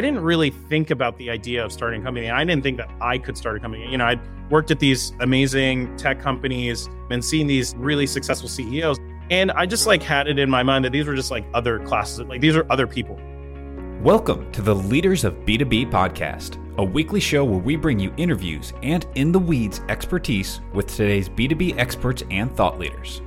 I didn't really think about the idea of starting a company. I didn't think that I could start a company. You know, I'd worked at these amazing tech companies and seen these really successful CEOs. And I just like had it in my mind that these were just like other classes, like these are other people. Welcome to the Leaders of B2B podcast, a weekly show where we bring you interviews and in the weeds expertise with today's B2B experts and thought leaders.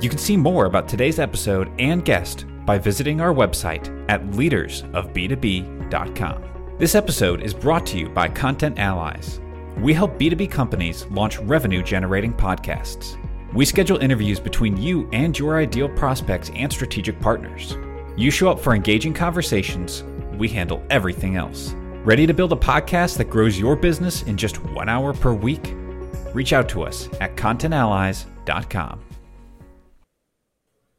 You can see more about today's episode and guest by visiting our website at leadersofb2b.com. This episode is brought to you by Content Allies. We help B2B companies launch revenue generating podcasts. We schedule interviews between you and your ideal prospects and strategic partners. You show up for engaging conversations, we handle everything else. Ready to build a podcast that grows your business in just one hour per week? Reach out to us at contentallies.com.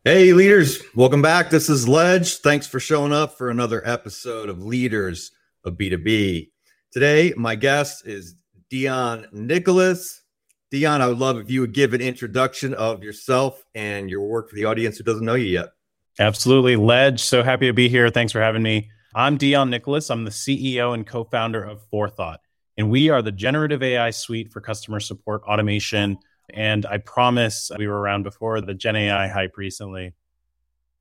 Hey, leaders, welcome back. This is Ledge. Thanks for showing up for another episode of Leaders of B2B. Today, my guest is Deon Nicholas. Deon, I would love if you would give an introduction of yourself and your work for the audience who doesn't know you yet. Absolutely. Ledge, so happy to be here. Thanks for having me. I'm Deon Nicholas. I'm the CEO and co founder of Forethought, and we are the generative AI suite for customer support automation and I promise we were around before the Gen AI hype recently.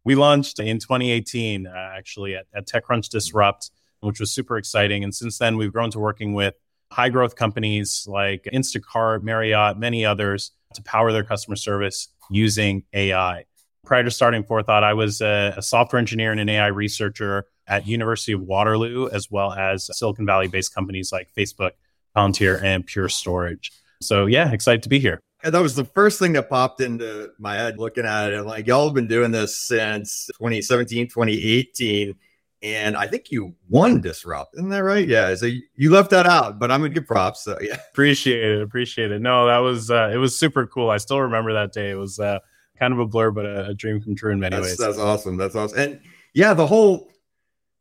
We launched in 2018, uh, actually, at, at TechCrunch Disrupt, which was super exciting. And since then, we've grown to working with high growth companies like Instacart, Marriott, many others to power their customer service using AI. Prior to starting Forethought, I was a, a software engineer and an AI researcher at University of Waterloo, as well as Silicon Valley based companies like Facebook, Palantir, and Pure Storage. So, yeah, excited to be here. And that was the first thing that popped into my head looking at it. Like, y'all have been doing this since 2017, 2018. And I think you won Disrupt. Isn't that right? Yeah. So you left that out, but I'm going to give props. So, yeah. Appreciate it. Appreciate it. No, that was, uh, it was super cool. I still remember that day. It was uh, kind of a blur, but a, a dream come true in many that's, ways. That's awesome. That's awesome. And yeah, the whole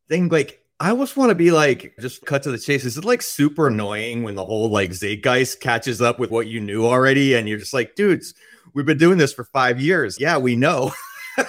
thing, like, I almost want to be like, just cut to the chase. Is it like super annoying when the whole like zeitgeist catches up with what you knew already? And you're just like, dudes, we've been doing this for five years. Yeah, we know.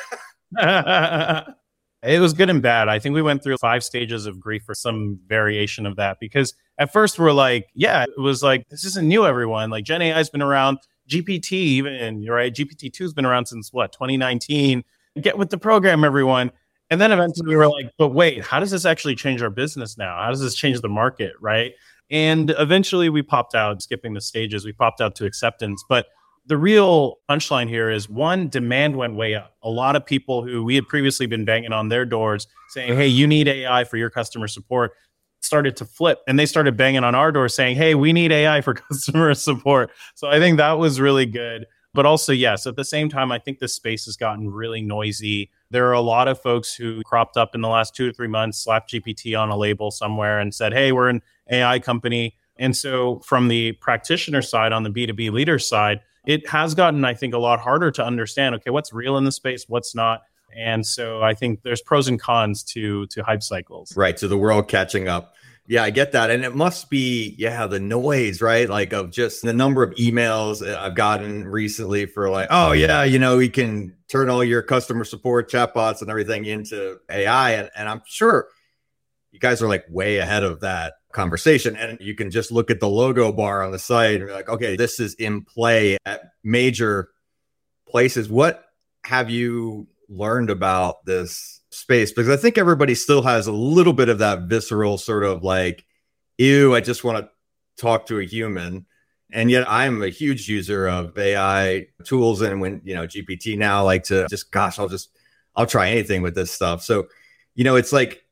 it was good and bad. I think we went through five stages of grief or some variation of that because at first we're like, yeah, it was like, this isn't new, everyone. Like Gen AI has been around, GPT, even, right? GPT 2 has been around since what, 2019? Get with the program, everyone. And then eventually we were like, but wait, how does this actually change our business now? How does this change the market? Right. And eventually we popped out, skipping the stages, we popped out to acceptance. But the real punchline here is one, demand went way up. A lot of people who we had previously been banging on their doors saying, hey, you need AI for your customer support started to flip and they started banging on our door saying, hey, we need AI for customer support. So I think that was really good. But also, yes, at the same time, I think the space has gotten really noisy. There are a lot of folks who cropped up in the last two to three months, slapped GPT on a label somewhere and said, hey, we're an AI company. And so, from the practitioner side, on the B2B leader side, it has gotten, I think, a lot harder to understand okay, what's real in the space, what's not. And so I think there's pros and cons to to hype cycles. Right. To the world catching up. Yeah, I get that. And it must be, yeah, the noise, right? Like of just the number of emails I've gotten recently for like, oh, yeah, you know, we can turn all your customer support chatbots and everything into AI. And, and I'm sure you guys are like way ahead of that conversation. And you can just look at the logo bar on the site and be like, okay, this is in play at major places. What have you learned about this space because I think everybody still has a little bit of that visceral sort of like, ew, I just want to talk to a human. And yet I'm a huge user of AI tools. And when, you know, GPT now, like to just, gosh, I'll just, I'll try anything with this stuff. So, you know, it's like,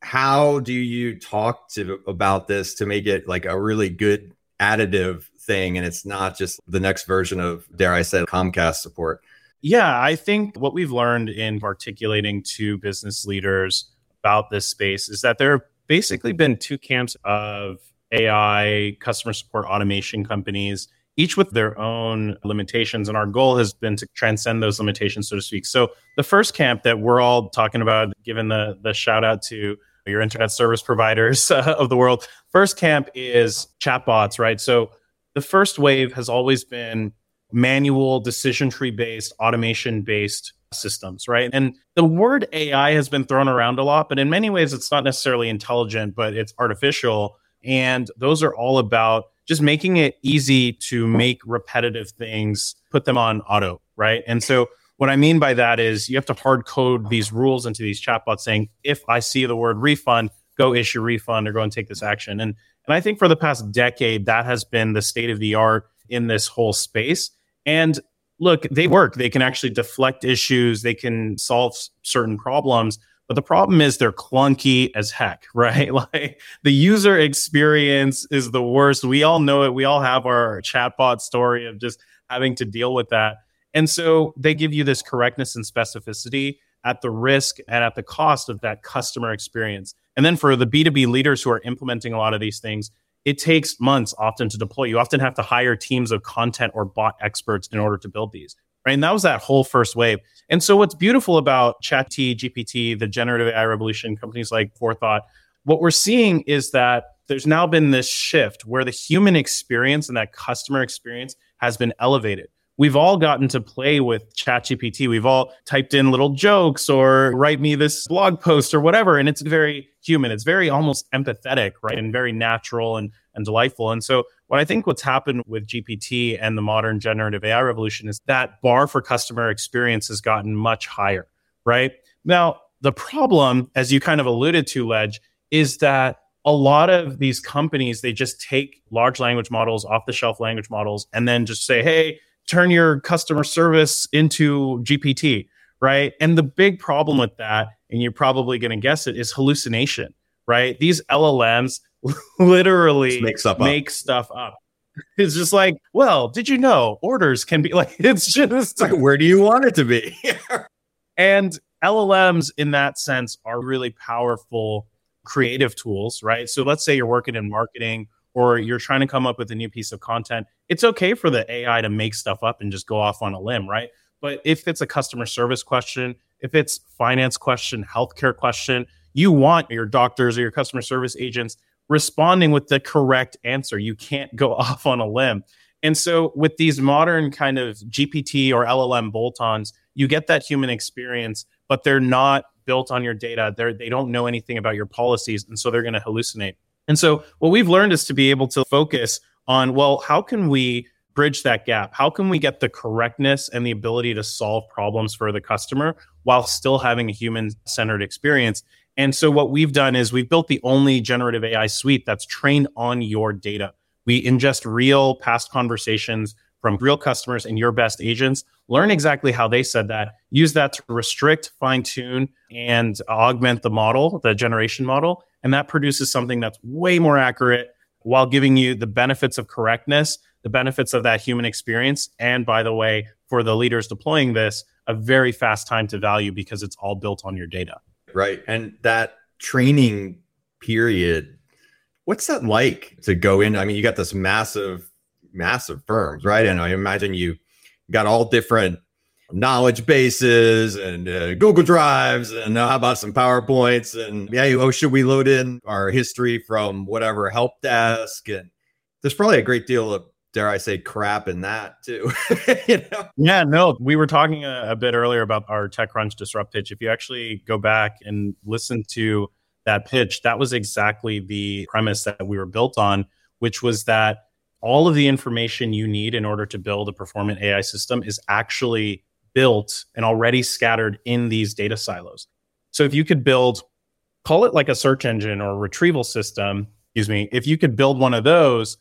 how do you talk to about this to make it like a really good additive thing and it's not just the next version of dare i say comcast support yeah, I think what we've learned in articulating to business leaders about this space is that there have basically been two camps of AI customer support automation companies, each with their own limitations. And our goal has been to transcend those limitations, so to speak. So the first camp that we're all talking about, given the, the shout out to your internet service providers uh, of the world, first camp is chatbots, right? So the first wave has always been manual decision tree based, automation based systems, right? And the word AI has been thrown around a lot, but in many ways, it's not necessarily intelligent, but it's artificial. And those are all about just making it easy to make repetitive things, put them on auto, right? And so what I mean by that is you have to hard code these rules into these chatbots saying, if I see the word refund, go issue refund or go and take this action. And and I think for the past decade, that has been the state of the art in this whole space. And look, they work. They can actually deflect issues, they can solve certain problems. But the problem is they're clunky as heck, right? Like the user experience is the worst. We all know it. We all have our chatbot story of just having to deal with that. And so they give you this correctness and specificity at the risk and at the cost of that customer experience. And then for the B2B leaders who are implementing a lot of these things, it takes months often to deploy. You often have to hire teams of content or bot experts in order to build these. Right. And that was that whole first wave. And so what's beautiful about ChatT, GPT, the generative AI revolution, companies like Forethought, what we're seeing is that there's now been this shift where the human experience and that customer experience has been elevated we've all gotten to play with ChatGPT. We've all typed in little jokes or write me this blog post or whatever. And it's very human. It's very almost empathetic, right? And very natural and, and delightful. And so what I think what's happened with GPT and the modern generative AI revolution is that bar for customer experience has gotten much higher, right? Now, the problem, as you kind of alluded to, Ledge, is that a lot of these companies, they just take large language models, off the shelf language models, and then just say, hey, turn your customer service into GPT, right? And the big problem with that, and you're probably going to guess it, is hallucination, right? These LLMs literally make stuff, make stuff up. It's just like, well, did you know orders can be like, it's just like, where do you want it to be? and LLMs, in that sense, are really powerful creative tools, right? So let's say you're working in marketing or you're trying to come up with a new piece of content, it's okay for the AI to make stuff up and just go off on a limb, right? But if it's a customer service question, if it's finance question, healthcare question, you want your doctors or your customer service agents responding with the correct answer. You can't go off on a limb. And so with these modern kind of GPT or LLM bolt-ons, you get that human experience, but they're not built on your data. They're, they don't know anything about your policies. And so they're going to hallucinate. And so what we've learned is to be able to focus on, well, how can we bridge that gap? How can we get the correctness and the ability to solve problems for the customer while still having a human centered experience? And so what we've done is we've built the only generative AI suite that's trained on your data. We ingest real past conversations from real customers and your best agents, learn exactly how they said that, use that to restrict, fine tune, and augment the model, the generation model, and that produces something that's way more accurate while giving you the benefits of correctness, the benefits of that human experience. And by the way, for the leaders deploying this, a very fast time to value because it's all built on your data. Right. And that training period, what's that like to go in? I mean, you got this massive, massive firms, right? And I imagine you got all different knowledge bases and uh, Google Drives and uh, how about some PowerPoints and yeah, oh, should we load in our history from whatever help desk? And there's probably a great deal of dare I say crap in that too. you know? Yeah, no, we were talking a, a, bit earlier about our TechCrunch disrupt pitch. If you actually go back and listen to that pitch, that was exactly the premise that we were built on, which was that all of the information you need in order to build a performant AI system is actually built and already scattered in these data silos. So if you could build, call it like a search engine or retrieval system, excuse me, if you could build one of those,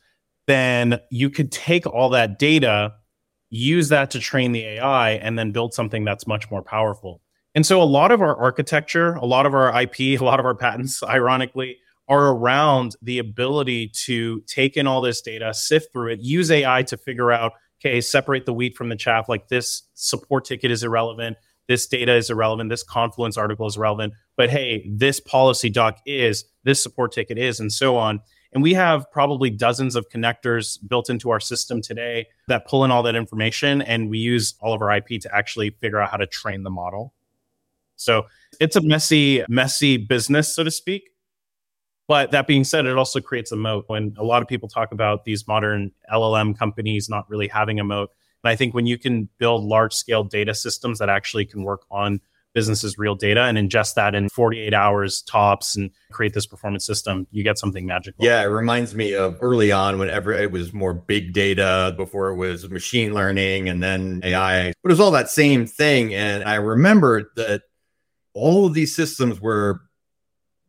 then you could take all that data, use that to train the AI, and then build something that's much more powerful. And so a lot of our architecture, a lot of our IP, a lot of our patents, ironically, are around the ability to take in all this data, sift through it, use AI to figure out okay, separate the wheat from the chaff. Like this support ticket is irrelevant. This data is irrelevant. This Confluence article is relevant. But hey, this policy doc is, this support ticket is, and so on. And we have probably dozens of connectors built into our system today that pull in all that information. And we use all of our IP to actually figure out how to train the model. So it's a messy, messy business, so to speak. But that being said, it also creates a moat. When a lot of people talk about these modern LLM companies not really having a moat, And I think when you can build large scale data systems that actually can work on businesses' real data and ingest that in 48 hours tops and create this performance system, you get something magical. Yeah, it reminds me of early on whenever it was more big data before it was machine learning and then AI. But it was all that same thing. And I remember that all of these systems were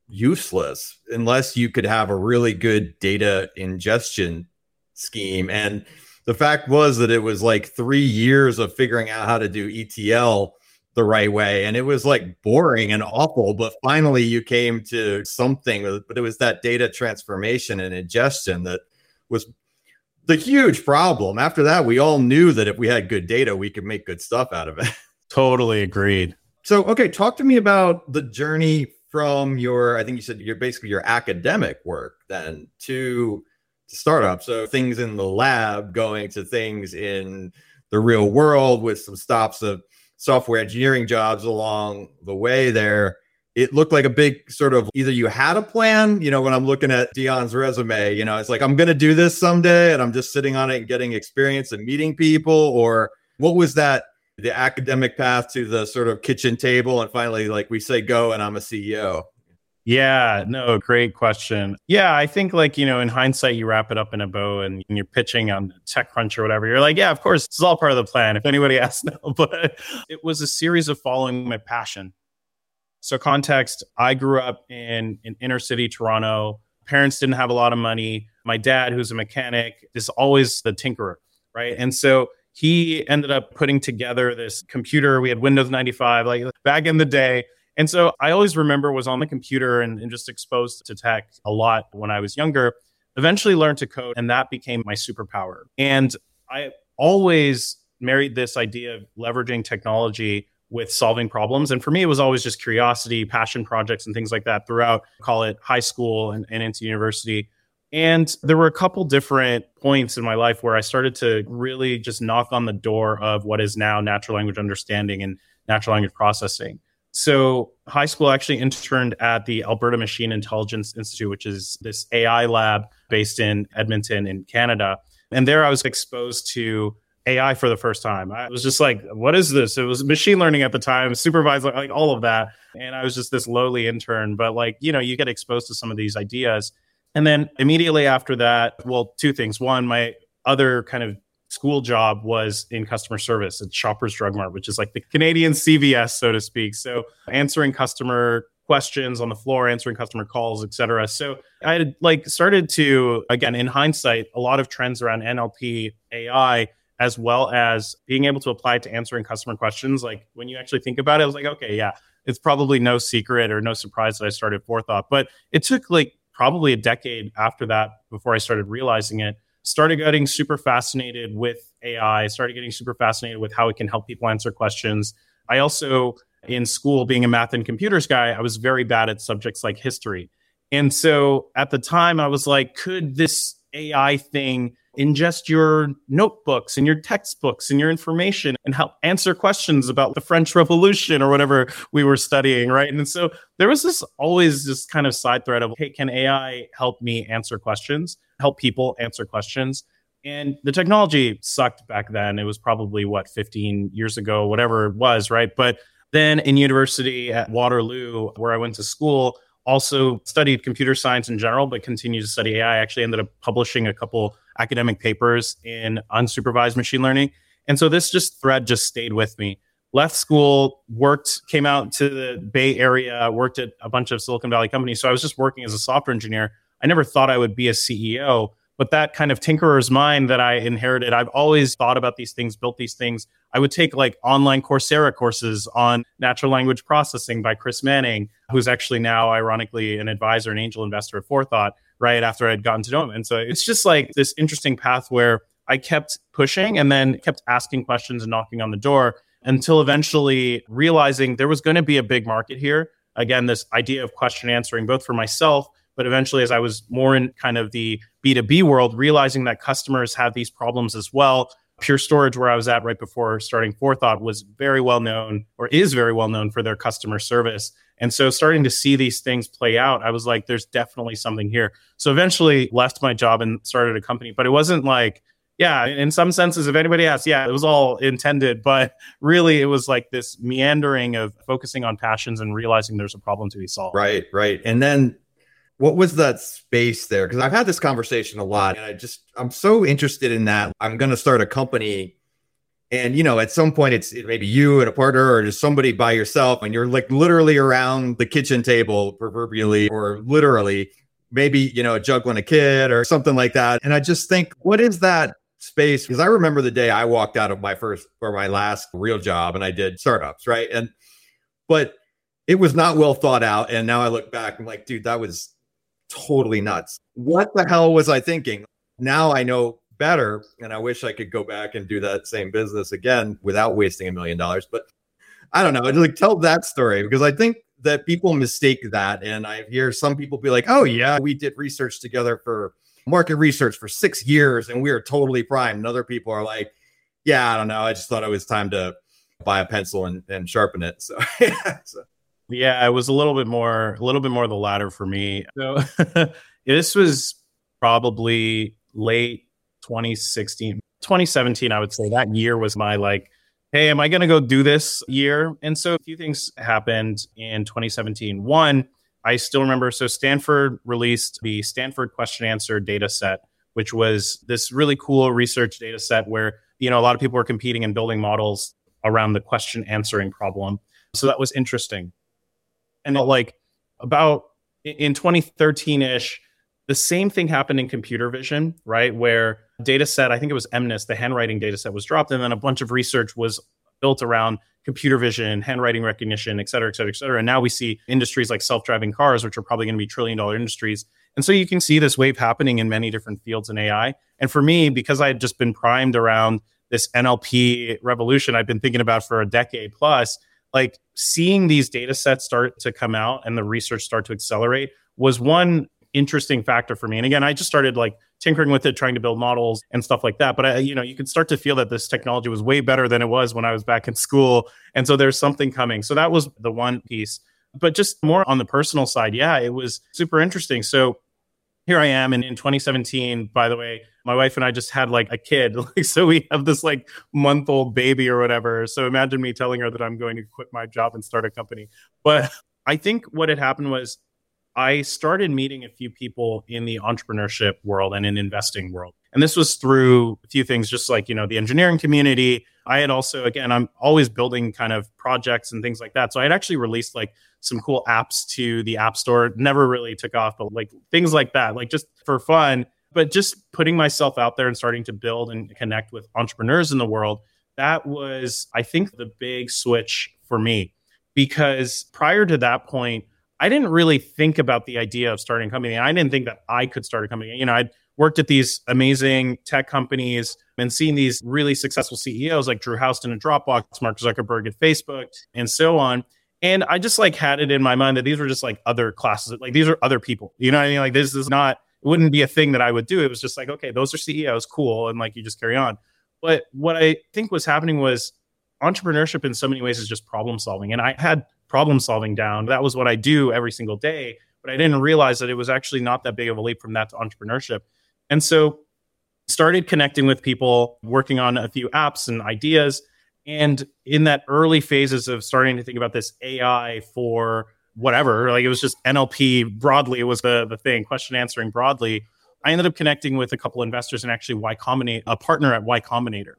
useless unless you could have a really good data ingestion scheme. And the fact was that it was like three years of figuring out how to do ETL the right way. And it was like boring and awful. But finally, you came to something, but it was that data transformation and ingestion that was the huge problem. After that, we all knew that if we had good data, we could make good stuff out of it. Totally agreed. So, okay, talk to me about the journey from your, I think you said you're basically your academic work then to, to startup. So, things in the lab going to things in the real world with some stops of software engineering jobs along the way there. It looked like a big sort of either you had a plan, you know, when I'm looking at Deon's resume, you know, it's like I'm going to do this someday and I'm just sitting on it and getting experience and meeting people. Or what was that, the academic path to the sort of kitchen table? And finally, like we say, go and I'm a CEO. Yeah, no, great question. Yeah, I think like, you know, in hindsight, you wrap it up in a bow and you're pitching on TechCrunch or whatever. You're like, yeah, of course, it's all part of the plan. If anybody asks, no. But it was a series of following my passion. So, context I grew up in, in inner city Toronto. Parents didn't have a lot of money. My dad, who's a mechanic, is always the tinkerer, right? And so he ended up putting together this computer. We had Windows 95, like back in the day and so I always remember was on the computer and, and just exposed to tech a lot when I was younger. Eventually learned to code, and that became my superpower. And I always married this idea of leveraging technology with solving problems. And for me, it was always just curiosity, passion projects, and things like that throughout, call it high school and, and into university. And there were a couple different points in my life where I started to really just knock on the door of what is now natural language understanding and natural language processing. So, high school actually interned at the Alberta Machine Intelligence Institute, which is this AI lab based in Edmonton in Canada. And there I was exposed to AI for the first time. I was just like, what is this? It was machine learning at the time, supervised, like all of that. And I was just this lowly intern, but like, you know, you get exposed to some of these ideas. And then immediately after that, well, two things. One, my other kind of school job was in customer service at Shoppers Drug Mart, which is like the Canadian CVS, so to speak. So answering customer questions on the floor, answering customer calls, etc. So I had like started to again in hindsight a lot of trends around NLP, AI, as well as being able to apply to answering customer questions. Like when you actually think about it, I was like, okay, yeah, it's probably no secret or no surprise that I started Forethought. But it took like probably a decade after that before I started realizing it started getting super fascinated with AI, started getting super fascinated with how it can help people answer questions. I also, in school, being a math and computers guy, I was very bad at subjects like history. And so at the time, I was like, could this AI thing ingest your notebooks and your textbooks and your information and help answer questions about the French Revolution or whatever we were studying, right? And so there was this always this kind of side thread of, hey, can AI help me answer questions, help people answer questions? And the technology sucked back then. It was probably what 15 years ago, whatever it was, right? But then in university at Waterloo, where I went to school, also studied computer science in general, but continued to study AI. I actually ended up publishing a couple academic papers in unsupervised machine learning. And so this just thread just stayed with me. Left school, worked, came out to the Bay Area, worked at a bunch of Silicon Valley companies. So I was just working as a software engineer. I never thought I would be a CEO, but that kind of tinkerer's mind that I inherited, I've always thought about these things, built these things. I would take like online Coursera courses on natural language processing by Chris Manning, who's actually now, ironically, an advisor and angel investor at Forethought, right after I'd gotten to know him. And so it's just like this interesting path where I kept pushing and then kept asking questions and knocking on the door until eventually realizing there was going to be a big market here. Again, this idea of question answering, both for myself, but eventually, as I was more in kind of the B2B world, realizing that customers have these problems as well. Pure Storage, where I was at right before starting Forethought, was very well known or is very well known for their customer service. And so starting to see these things play out, I was like, there's definitely something here. So eventually left my job and started a company, but it wasn't like, yeah, in some senses, if anybody asks, yeah, it was all intended, but really it was like this meandering of focusing on passions and realizing there's a problem to be solved. Right, right. And then what was that space there? Because I've had this conversation a lot and I just, I'm so interested in that. I'm going to start a company. And, you know, at some point it's maybe you and a partner or just somebody by yourself and you're like literally around the kitchen table, proverbially or literally, maybe, you know, juggling a kid or something like that. And I just think, what is that space because I remember the day I walked out of my first or my last real job and I did startups, right? And but it was not well thought out. And now I look back, I'm like, dude, that was totally nuts. What the hell was I thinking? Now I know better, and I wish I could go back and do that same business again without wasting a million dollars. But I don't know. I like tell that story because I think that people mistake that. And I hear some people be like, oh yeah, we did research together for market research for six years and we are totally primed. And other people are like, yeah, I don't know. I just thought it was time to buy a pencil and, and sharpen it. So, so. Yeah, it was a little bit more, a little bit more the latter for me. So this was probably late 2016, 2017. I would say that year was my like, hey, am I going to go do this year? And so a few things happened in 2017. One, I still remember. So Stanford released the Stanford question answer data set, which was this really cool research data set where, you know, a lot of people were competing and building models around the question answering problem. So that was interesting. And like about in 2013 ish, the same thing happened in computer vision, right? Where data set, I think it was MNIST, the handwriting data set was dropped, and then a bunch of research was built around computer vision, handwriting recognition, et cetera, et cetera, et cetera. And now we see industries like self driving cars, which are probably going to be trillion dollar industries. And so you can see this wave happening in many different fields in AI. And for me, because I had just been primed around this NLP revolution I've been thinking about for a decade plus, like seeing these data sets start to come out and the research start to accelerate was one interesting factor for me. And again, I just started like tinkering with it, trying to build models and stuff like that. But I, you know, you can start to feel that this technology was way better than it was when I was back in school. And so there's something coming. So that was the one piece. But just more on the personal side, yeah, it was super interesting. So here I am. And in 2017, by the way, my wife and I just had like a kid. Like, so we have this like month old baby or whatever. So imagine me telling her that I'm going to quit my job and start a company. But I think what had happened was I started meeting a few people in the entrepreneurship world and in investing world. And this was through a few things, just like, you know, the engineering community. I had also, again, I'm always building kind of projects and things like that. So I had actually released like some cool apps to the App Store. Never really took off, but like things like that, like just for fun, but just putting myself out there and starting to build and connect with entrepreneurs in the world. That was, I think, the big switch for me. Because prior to that point, I didn't really think about the idea of starting a company. I didn't think that I could start a company. You know, I'd worked at these amazing tech companies and seen these really successful CEOs like Drew Houston at Dropbox, Mark Zuckerberg at Facebook, and so on. And I just like had it in my mind that these were just like other classes, like these are other people. You know what I mean? Like this is not, it wouldn't be a thing that I would do. It was just like, okay, those are CEOs, cool. And like you just carry on. But what I think was happening was entrepreneurship in so many ways is just problem solving. And I had problem solving down. That was what I do every single day. But I didn't realize that it was actually not that big of a leap from that to entrepreneurship. And so started connecting with people, working on a few apps and ideas. And in that early phases of starting to think about this AI for whatever, like it was just NLP broadly, it was the, the thing, question answering broadly. I ended up connecting with a couple investors and actually Y Combinator, a partner at Y Combinator.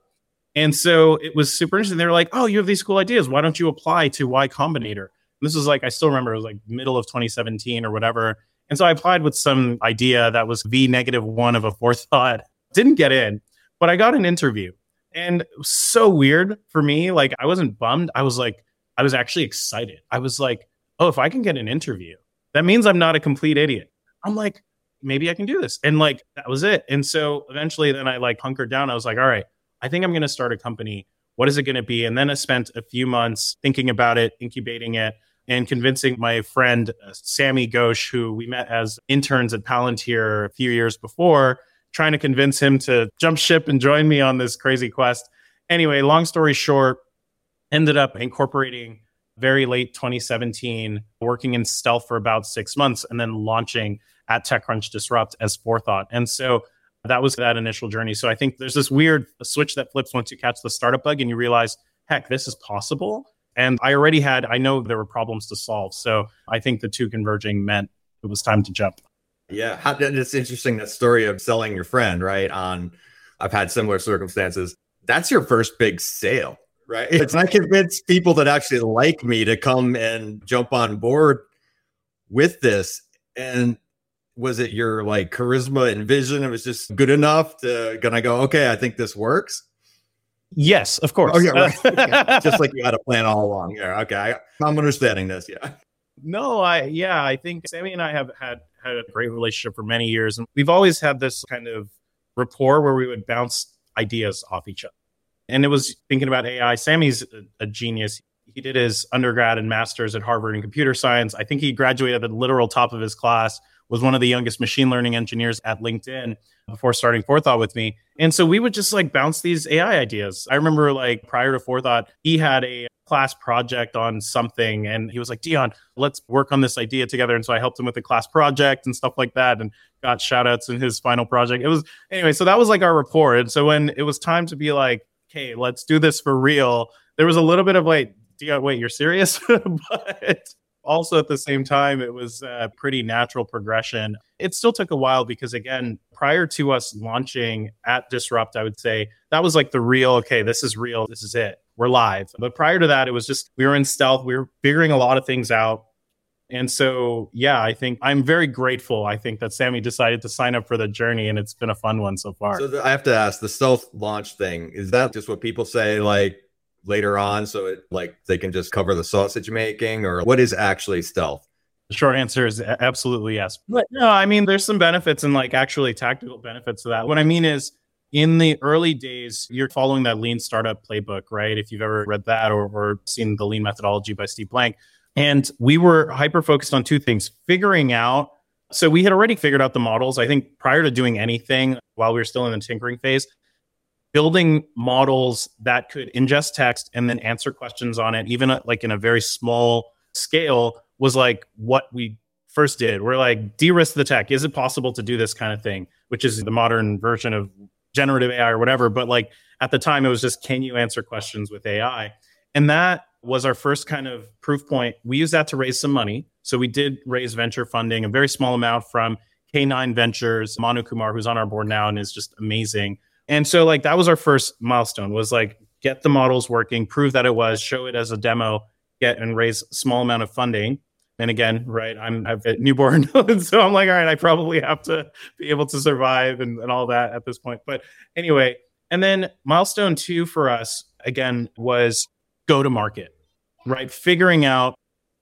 And so it was super interesting. They were like, "Oh, you have these cool ideas. Why don't you apply to Y Combinator?" And this was like I still remember it was like middle of 2017 or whatever. And so I applied with some idea that was V negative one of a forethought. Didn't get in, but I got an interview. And so weird for me. Like I wasn't bummed. I was like, I was actually excited. I was like, oh, if I can get an interview, that means I'm not a complete idiot. I'm like, maybe I can do this. And like that was it. And so eventually then I like hunkered down. I was like, all right, I think I'm going to start a company. What is it going to be? And then I spent a few months thinking about it, incubating it, and convincing my friend uh, Sami Ghoche, who we met as interns at Palantir a few years before, trying to convince him to jump ship and join me on this crazy quest. Anyway, long story short, ended up incorporating very late 2017, working in stealth for about six months, and then launching at TechCrunch Disrupt as Forethought. And so That was that initial journey. So I think there's this weird switch that flips once you catch the startup bug and you realize, heck, this is possible. And I already had, I know there were problems to solve. So I think the two converging meant it was time to jump. Yeah. It's interesting that story of selling your friend, right? On, I've had similar circumstances. That's your first big sale, right? It's I convince people that actually like me to come and jump on board with this. And was it your like charisma and vision? It was just good enough to gonna go, okay, I think this works. Yes, of course. Oh, yeah, right. okay. Just like you had a plan all along. Yeah. Okay. I, I'm understanding this. Yeah. No, I yeah, I think Sami and I have had had a great relationship for many years, and we've always had this kind of rapport where we would bounce ideas off each other. And it was thinking about AI. Sami's a, a genius. He did his undergrad and master's at Harvard in computer science. I think he graduated at the literal top of his class. Was one of the youngest machine learning engineers at LinkedIn before starting Forethought with me. And so we would just like bounce these AI ideas. I remember like prior to Forethought, he had a class project on something and he was like deon let's work on this idea together and so i helped him with the class project and stuff like that and got shout outs in his final project it was anyway so that was like our rapport and so when it was time to be like okay let's do this for real there was a little bit of like wait you're serious but also at the same time it was a pretty natural progression it still took a while because again prior to us launching at disrupt i would say that was like the real okay this is real this is it we're live. But prior to that, it was just we were in stealth. We were figuring a lot of things out. And so, yeah, I think I'm very grateful. I think that Sami decided to sign up for the journey, and it's been a fun one so far. So the, I have to ask the stealth launch thing is that just what people say like later on, so it like they can just cover the sausage making, or what is actually stealth? The short answer is absolutely yes. But no, I mean, there's some benefits and like actually tactical benefits to that. What I mean is in the early days, you're following that lean startup playbook, right? If you've ever read that or, or seen the lean methodology by Steve Blank. And we were hyper focused on two things figuring out. So we had already figured out the models. I think prior to doing anything while we were still in the tinkering phase, building models that could ingest text and then answer questions on it, even uh, like in a very small scale, was like what we first did. We're like, de risk the tech. Is it possible to do this kind of thing? Which is the modern version of generative AI or whatever. But like at the time, it was just can you answer questions with AI? And that was our first kind of proof point. We used that to raise some money. So we did raise venture funding, a very small amount from K9 Ventures, Manu Kumar, who's on our board now and is just amazing. And so like that was our first milestone was like get the models working, prove that it was, show it as a demo, get and raise small amount of funding. And again, right, I'm I've a newborn, so I'm like, all right, I probably have to be able to survive and, and all that at this point. But anyway, and then milestone two for us again was go to market, right? Figuring out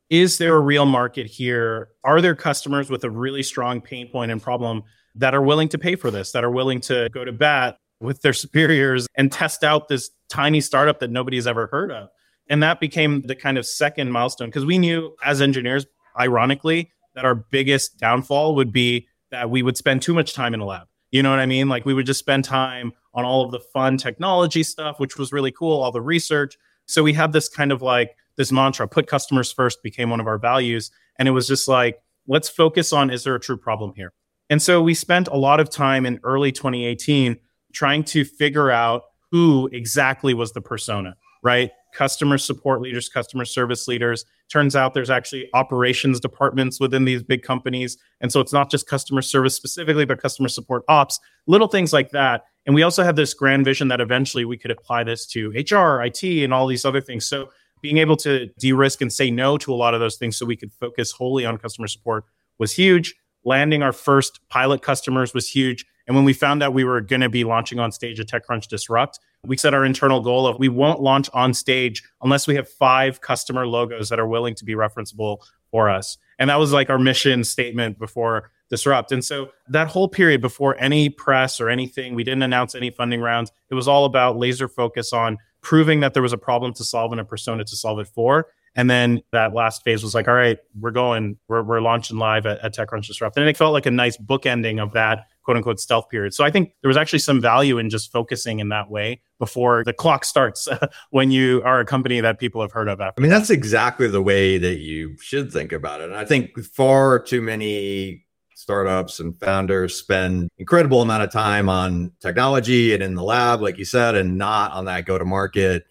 is there a real market here? Are there customers with a really strong pain point and problem that are willing to pay for this, that are willing to go to bat with their superiors and test out this tiny startup that nobody's ever heard of? And that became the kind of second milestone because we knew as engineers, ironically, that our biggest downfall would be that we would spend too much time in a lab. You know what I mean? Like we would just spend time on all of the fun technology stuff, which was really cool, all the research. So we had this kind of like this mantra put customers first became one of our values. And it was just like, let's focus on is there a true problem here? And so we spent a lot of time in early 2018 trying to figure out who exactly was the persona, right? customer support leaders, customer service leaders. Turns out there's actually operations departments within these big companies. And so it's not just customer service specifically, but customer support ops, little things like that. And we also have this grand vision that eventually we could apply this to HR, IT, and all these other things. So being able to de risk and say no to a lot of those things so we could focus wholly on customer support was huge. Landing our first pilot customers was huge. And when we found out we were going to be launching on stage at TechCrunch Disrupt, we set our internal goal of we won't launch on stage unless we have five customer logos that are willing to be referenceable for us. And that was like our mission statement before Disrupt. And so that whole period before any press or anything, we didn't announce any funding rounds. It was all about laser focus on proving that there was a problem to solve and a persona to solve it for. And then that last phase was like, all right, we're going, we're, we're launching live at, at TechCrunch Disrupt. And it felt like a nice bookending of that quote unquote stealth period. So I think there was actually some value in just focusing in that way before the clock starts when you are a company that people have heard of. After I mean, that's exactly the way that you should think about it. And I think far too many startups and founders spend incredible amount of time on technology and in the lab, like you said, and not on that go to market,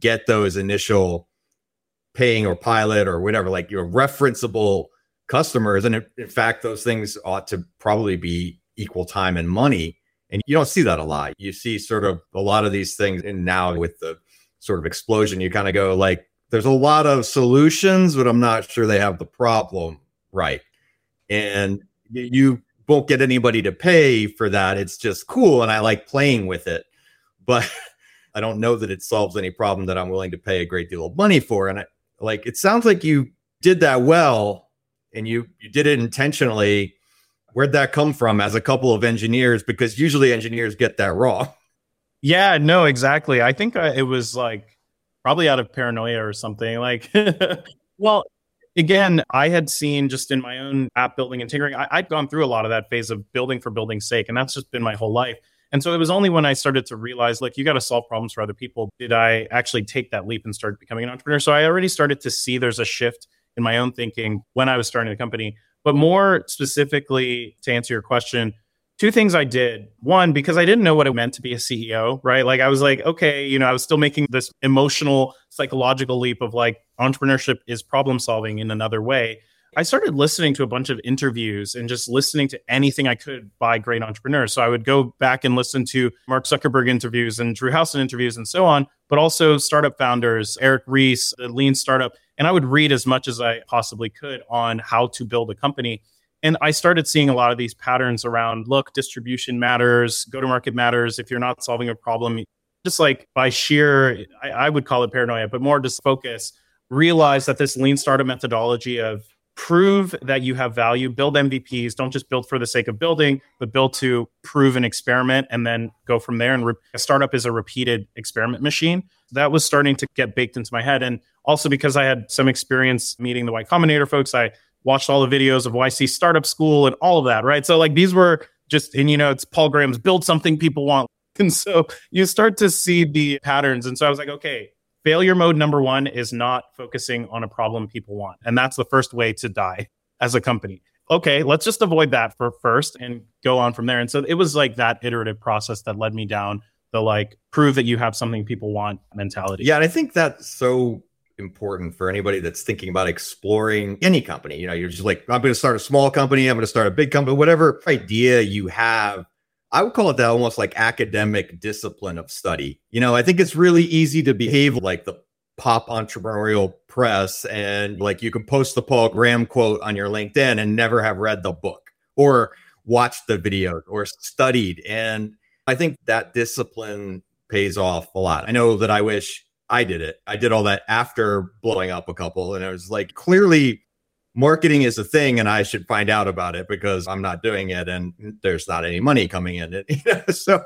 get those initial paying or pilot or whatever, like your referenceable customers. And in fact, those things ought to probably be equal time and money. And you don't see that a lot. You see sort of a lot of these things. And now with the sort of explosion, you kind of go like, there's a lot of solutions, but I'm not sure they have the problem right. And you won't get anybody to pay for that. It's just cool. And I like playing with it. But I don't know that it solves any problem that I'm willing to pay a great deal of money for. And I, like, it sounds like you did that well and you, you did it intentionally. Where'd that come from as a couple of engineers? Because usually engineers get that wrong. Yeah, no, exactly. I think uh, it was like probably out of paranoia or something. Like, well, again, I had seen just in my own app building and tinkering, I, I'd gone through a lot of that phase of building for building's sake, and that's just been my whole life. And so it was only when I started to realize, like, you got to solve problems for other people, did I actually take that leap and start becoming an entrepreneur. So I already started to see there's a shift in my own thinking when I was starting the company. But more specifically, to answer your question, two things I did. One, because I didn't know what it meant to be a CEO, right? Like I was like, okay, you know, I was still making this emotional, psychological leap of like entrepreneurship is problem solving in another way. I started listening to a bunch of interviews and just listening to anything I could by great entrepreneurs. So I would go back and listen to Mark Zuckerberg interviews and Drew Houston interviews and so on, but also startup founders, Eric Ries, the Lean Startup. And I would read as much as I possibly could on how to build a company. And I started seeing a lot of these patterns around look, distribution matters, go to market matters. If you're not solving a problem, just like by sheer, I, I, would call it paranoia, but more just focus, realize that this lean startup methodology of prove that you have value, build MVPs, don't just build for the sake of building, but build to prove an experiment and then go from there. And re- a startup is a repeated experiment machine. That was starting to get baked into my head. And also because I had some experience meeting the Y Combinator folks, I watched all the videos of YC Startup School and all of that, right? So like these were just, and you know, it's Paul Graham's build something people want. And so you start to see the patterns. And so I was like, okay, failure mode number one is not focusing on a problem people want. And that's the first way to die as a company. Okay, let's just avoid that for first and go on from there. And so it was like that iterative process that led me down the like prove that you have something people want mentality. Yeah, and I think that's so important for anybody that's thinking about exploring any company. You know, you're just like, I'm going to start a small company, I'm going to start a big company, whatever idea you have. I would call it that almost like academic discipline of study. You know, I think it's really easy to behave like the pop entrepreneurial press and like you can post the Paul Graham quote on your LinkedIn and never have read the book or watched the video or studied. And I think that discipline pays off a lot. I know that I wish I did it. I did all that after blowing up a couple. And I was like, clearly marketing is a thing and I should find out about it because I'm not doing it and there's not any money coming in. so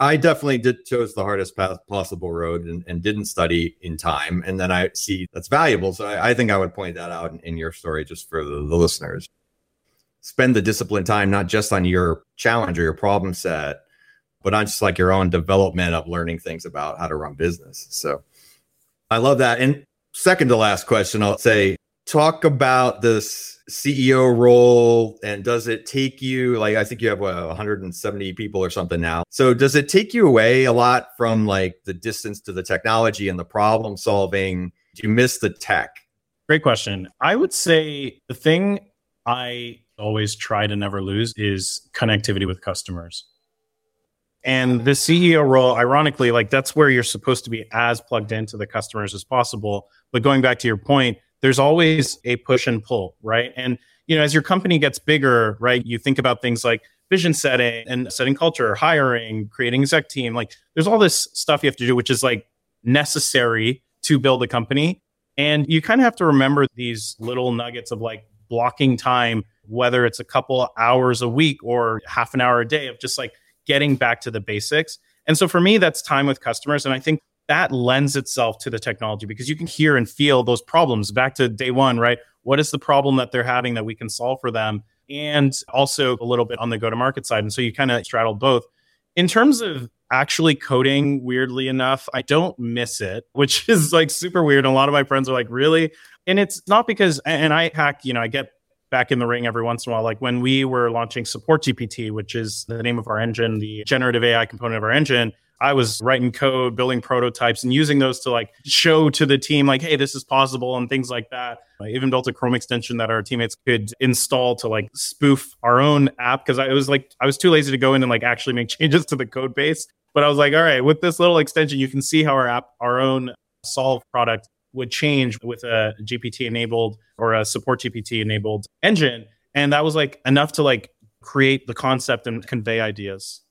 I definitely did chose the hardest path possible road and, and, didn't study in time. And then I see that's valuable. So I, I think I would point that out in, in your story just for the, the listeners. Spend the disciplined time, not just on your challenge or your problem set, but on just like your own development of learning things about how to run business. So I love that. And second to last question, I'll say talk about this CEO role and does it take you like I think you have what, 170 people or something now. So does it take you away a lot from like the distance to the technology and the problem solving? Do you miss the tech? Great question. I would say the thing I always try to never lose is connectivity with customers. And the CEO role, ironically, like that's where you're supposed to be as plugged into the customers as possible. But going back to your point, there's always a push and pull, right? And you know, as your company gets bigger, right, you think about things like vision setting and setting culture, hiring, creating exec team. Like there's all this stuff you have to do, which is like necessary to build a company. And you kind of have to remember these little nuggets of like blocking time, whether it's a couple hours a week or half an hour a day of just like getting back to the basics. And so for me, that's time with customers. And I think that lends itself to the technology because you can hear and feel those problems back to day one, right? What is the problem that they're having that we can solve for them? And also a little bit on the go to market side. And so you kind of straddle both. In terms of actually coding, weirdly enough, I don't miss it, which is like super weird. And a lot of my friends are like, really? And it's not because, and I hack, you know, I get back in the ring every once in a while. Like when we were launching SupportGPT, which is the name of our engine, the generative AI component of our engine, I was writing code, building prototypes, and using those to like show to the team, like, hey, this is possible and things like that. I even built a Chrome extension that our teammates could install to like spoof our own app because I was like, I was too lazy to go in and like actually make changes to the code base. But I was like, all right, with this little extension, you can see how our app, our own solve product would change with a GPT enabled or a SupportGPT enabled engine. And that was like enough to like create the concept and convey ideas.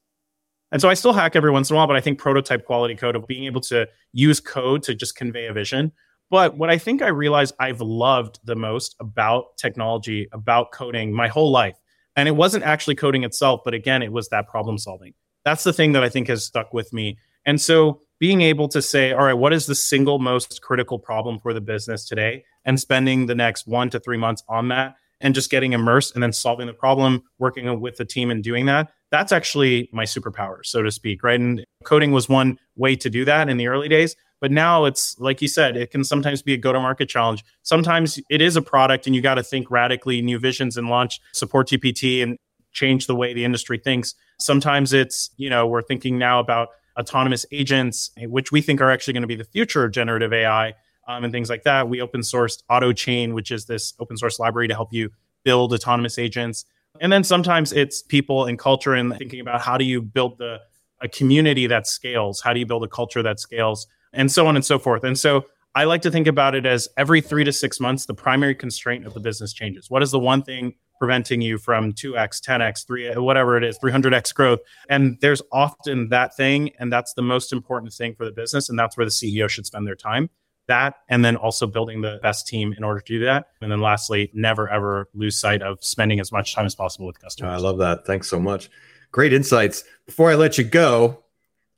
And so I still hack every once in a while, but I think prototype quality code of being able to use code to just convey a vision. But what I think I realized I've loved the most about technology, about coding my whole life, and it wasn't actually coding itself, but again, it was that problem solving. That's the thing that I think has stuck with me. And so being able to say, all right, what is the single most critical problem for the business today? And spending the next one to three months on that and just getting immersed and then solving the problem, working with the team and doing that. That's actually my superpower, so to speak, right? And coding was one way to do that in the early days. But now it's like you said, it can sometimes be a go to market challenge. Sometimes it is a product and you got to think radically new visions and launch SupportGPT and change the way the industry thinks. Sometimes it's, you know, we're thinking now about autonomous agents, which we think are actually going to be the future of generative AI um, and things like that. We open sourced AutoChain, which is this open source library to help you build autonomous agents. And then sometimes it's people and culture and thinking about how do you build the a community that scales? How do you build a culture that scales? And so on and so forth. And so I like to think about it as every three to six months, the primary constraint of the business changes. What is the one thing preventing you from 2x, 10x, 3 whatever it is, 300x growth. And there's often that thing and that's the most important thing for the business and that's where the CEO should spend their time. That and then also building the best team in order to do that. And then lastly, never ever lose sight of spending as much time as possible with customers. I love that. Thanks so much. Great insights. Before I let you go,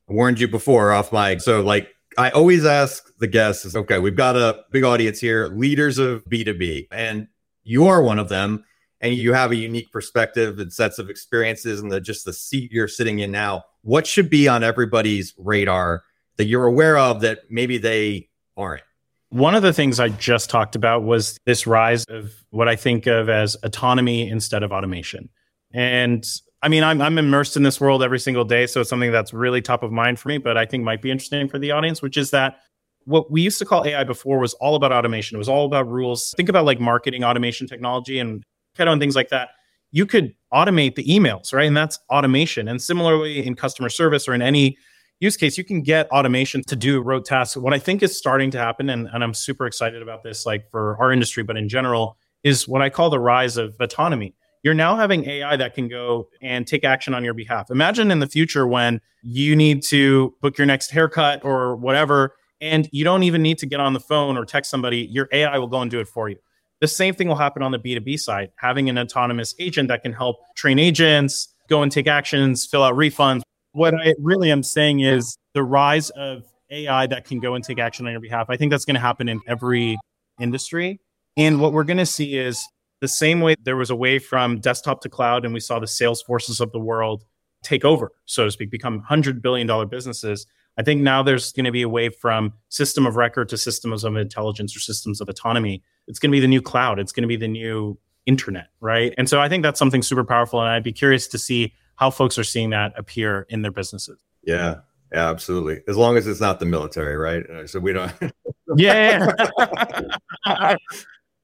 I warned you before off mic. So like I always ask the guests okay, we've got a big audience here, leaders of B2B, and you are one of them and you have a unique perspective and sets of experiences and the just the seat you're sitting in now what should be on everybody's radar that you're aware of that maybe they aren't one of the things i just talked about was this rise of what i think of as autonomy instead of automation and i mean i'm, I'm immersed in this world every single day so it's something that's really top of mind for me but i think might be interesting for the audience which is that what we used to call AI before was all about automation. It was all about rules. Think about like marketing automation technology and Keto and things like that, you could automate the emails, right? And that's automation. And similarly, in customer service or in any use case, you can get automation to do rote tasks. What I think is starting to happen, and, and I'm super excited about this, like for our industry, but in general, is what I call the rise of autonomy. You're now having AI that can go and take action on your behalf. Imagine in the future when you need to book your next haircut or whatever, and you don't even need to get on the phone or text somebody, your AI will go and do it for you. The same thing will happen on the B2B side, having an autonomous agent that can help train agents, go and take actions, fill out refunds. What I really am saying is the rise of AI that can go and take action on your behalf. I think that's going to happen in every industry. And what we're going to see is the same way there was a way from desktop to cloud, and we saw the Salesforces of the world take over, so to speak, become $100 billion businesses. I think now there's going to be a way from system of record to systems of intelligence or systems of autonomy. It's going to be the new cloud. It's going to be the new internet, right? And so I think that's something super powerful. And I'd be curious to see how folks are seeing that appear in their businesses. Yeah. Yeah, absolutely. As long as it's not the military, right? Uh, so we don't. yeah.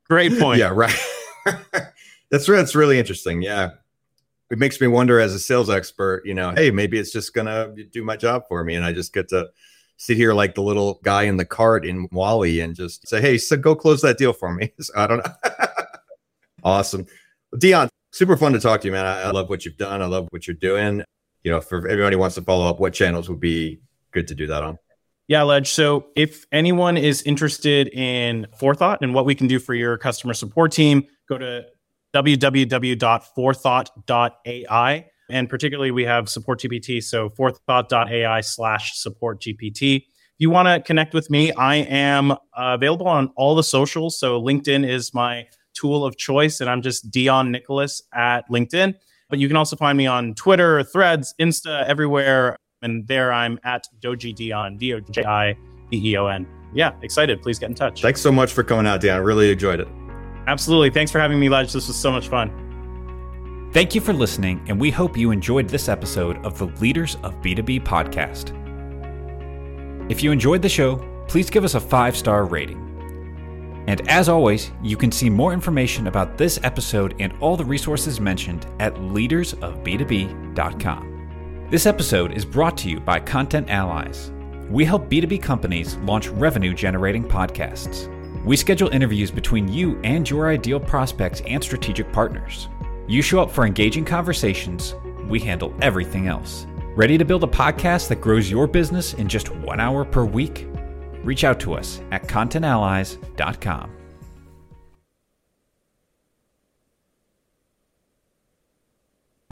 Great point. Yeah, right. that's that's really interesting. Yeah, it makes me wonder as a sales expert, you know, hey, maybe it's just gonna do my job for me, and I just get to sit here like the little guy in the cart in WALL-E and just say, hey, so go close that deal for me. So I don't know. awesome, Deon. Super fun to talk to you, man. I, I love what you've done. I love what you're doing. You know, for everybody wants to follow up, what channels would be good to do that on? Yeah, Ledge. So if anyone is interested in forethought and what we can do for your customer support team, go to www.forethought.ai. And particularly, we have SupportGPT. So forethought.ai slash SupportGPT. If you want to connect with me, I am available on all the socials. So LinkedIn is my tool of choice, and I'm just Deon Nicholas at LinkedIn. But you can also find me on Twitter, Threads, Insta, everywhere. And there I'm at Doji Deon, D O J I D E O N. Yeah, excited. Please get in touch. Thanks so much for coming out, Deon. I really enjoyed it. Absolutely. Thanks for having me, Ledge. This was so much fun. Thank you for listening, and we hope you enjoyed this episode of the Leaders of B2B podcast. If you enjoyed the show, please give us a five star rating. And as always, you can see more information about this episode and all the resources mentioned at leadersofb2b.com. This episode is brought to you by Content Allies. We help B2B companies launch revenue generating podcasts. We schedule interviews between you and your ideal prospects and strategic partners. You show up for engaging conversations, we handle everything else. Ready to build a podcast that grows your business in just one hour per week? Reach out to us at contentallies.com.